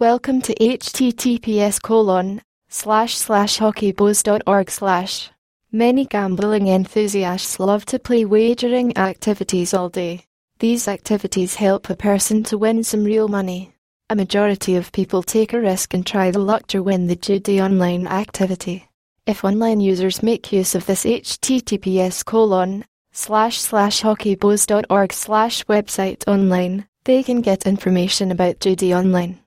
Welcome to https colon slash slash hokybos.org slash. Many gambling enthusiasts love to play wagering activities all day. These activities help a person to win some real money. A majority of people take a risk and try the luck to win the judi online activity. If online users make use of this https colon slash slash hokybos.org slash website online, they can get information about judi online.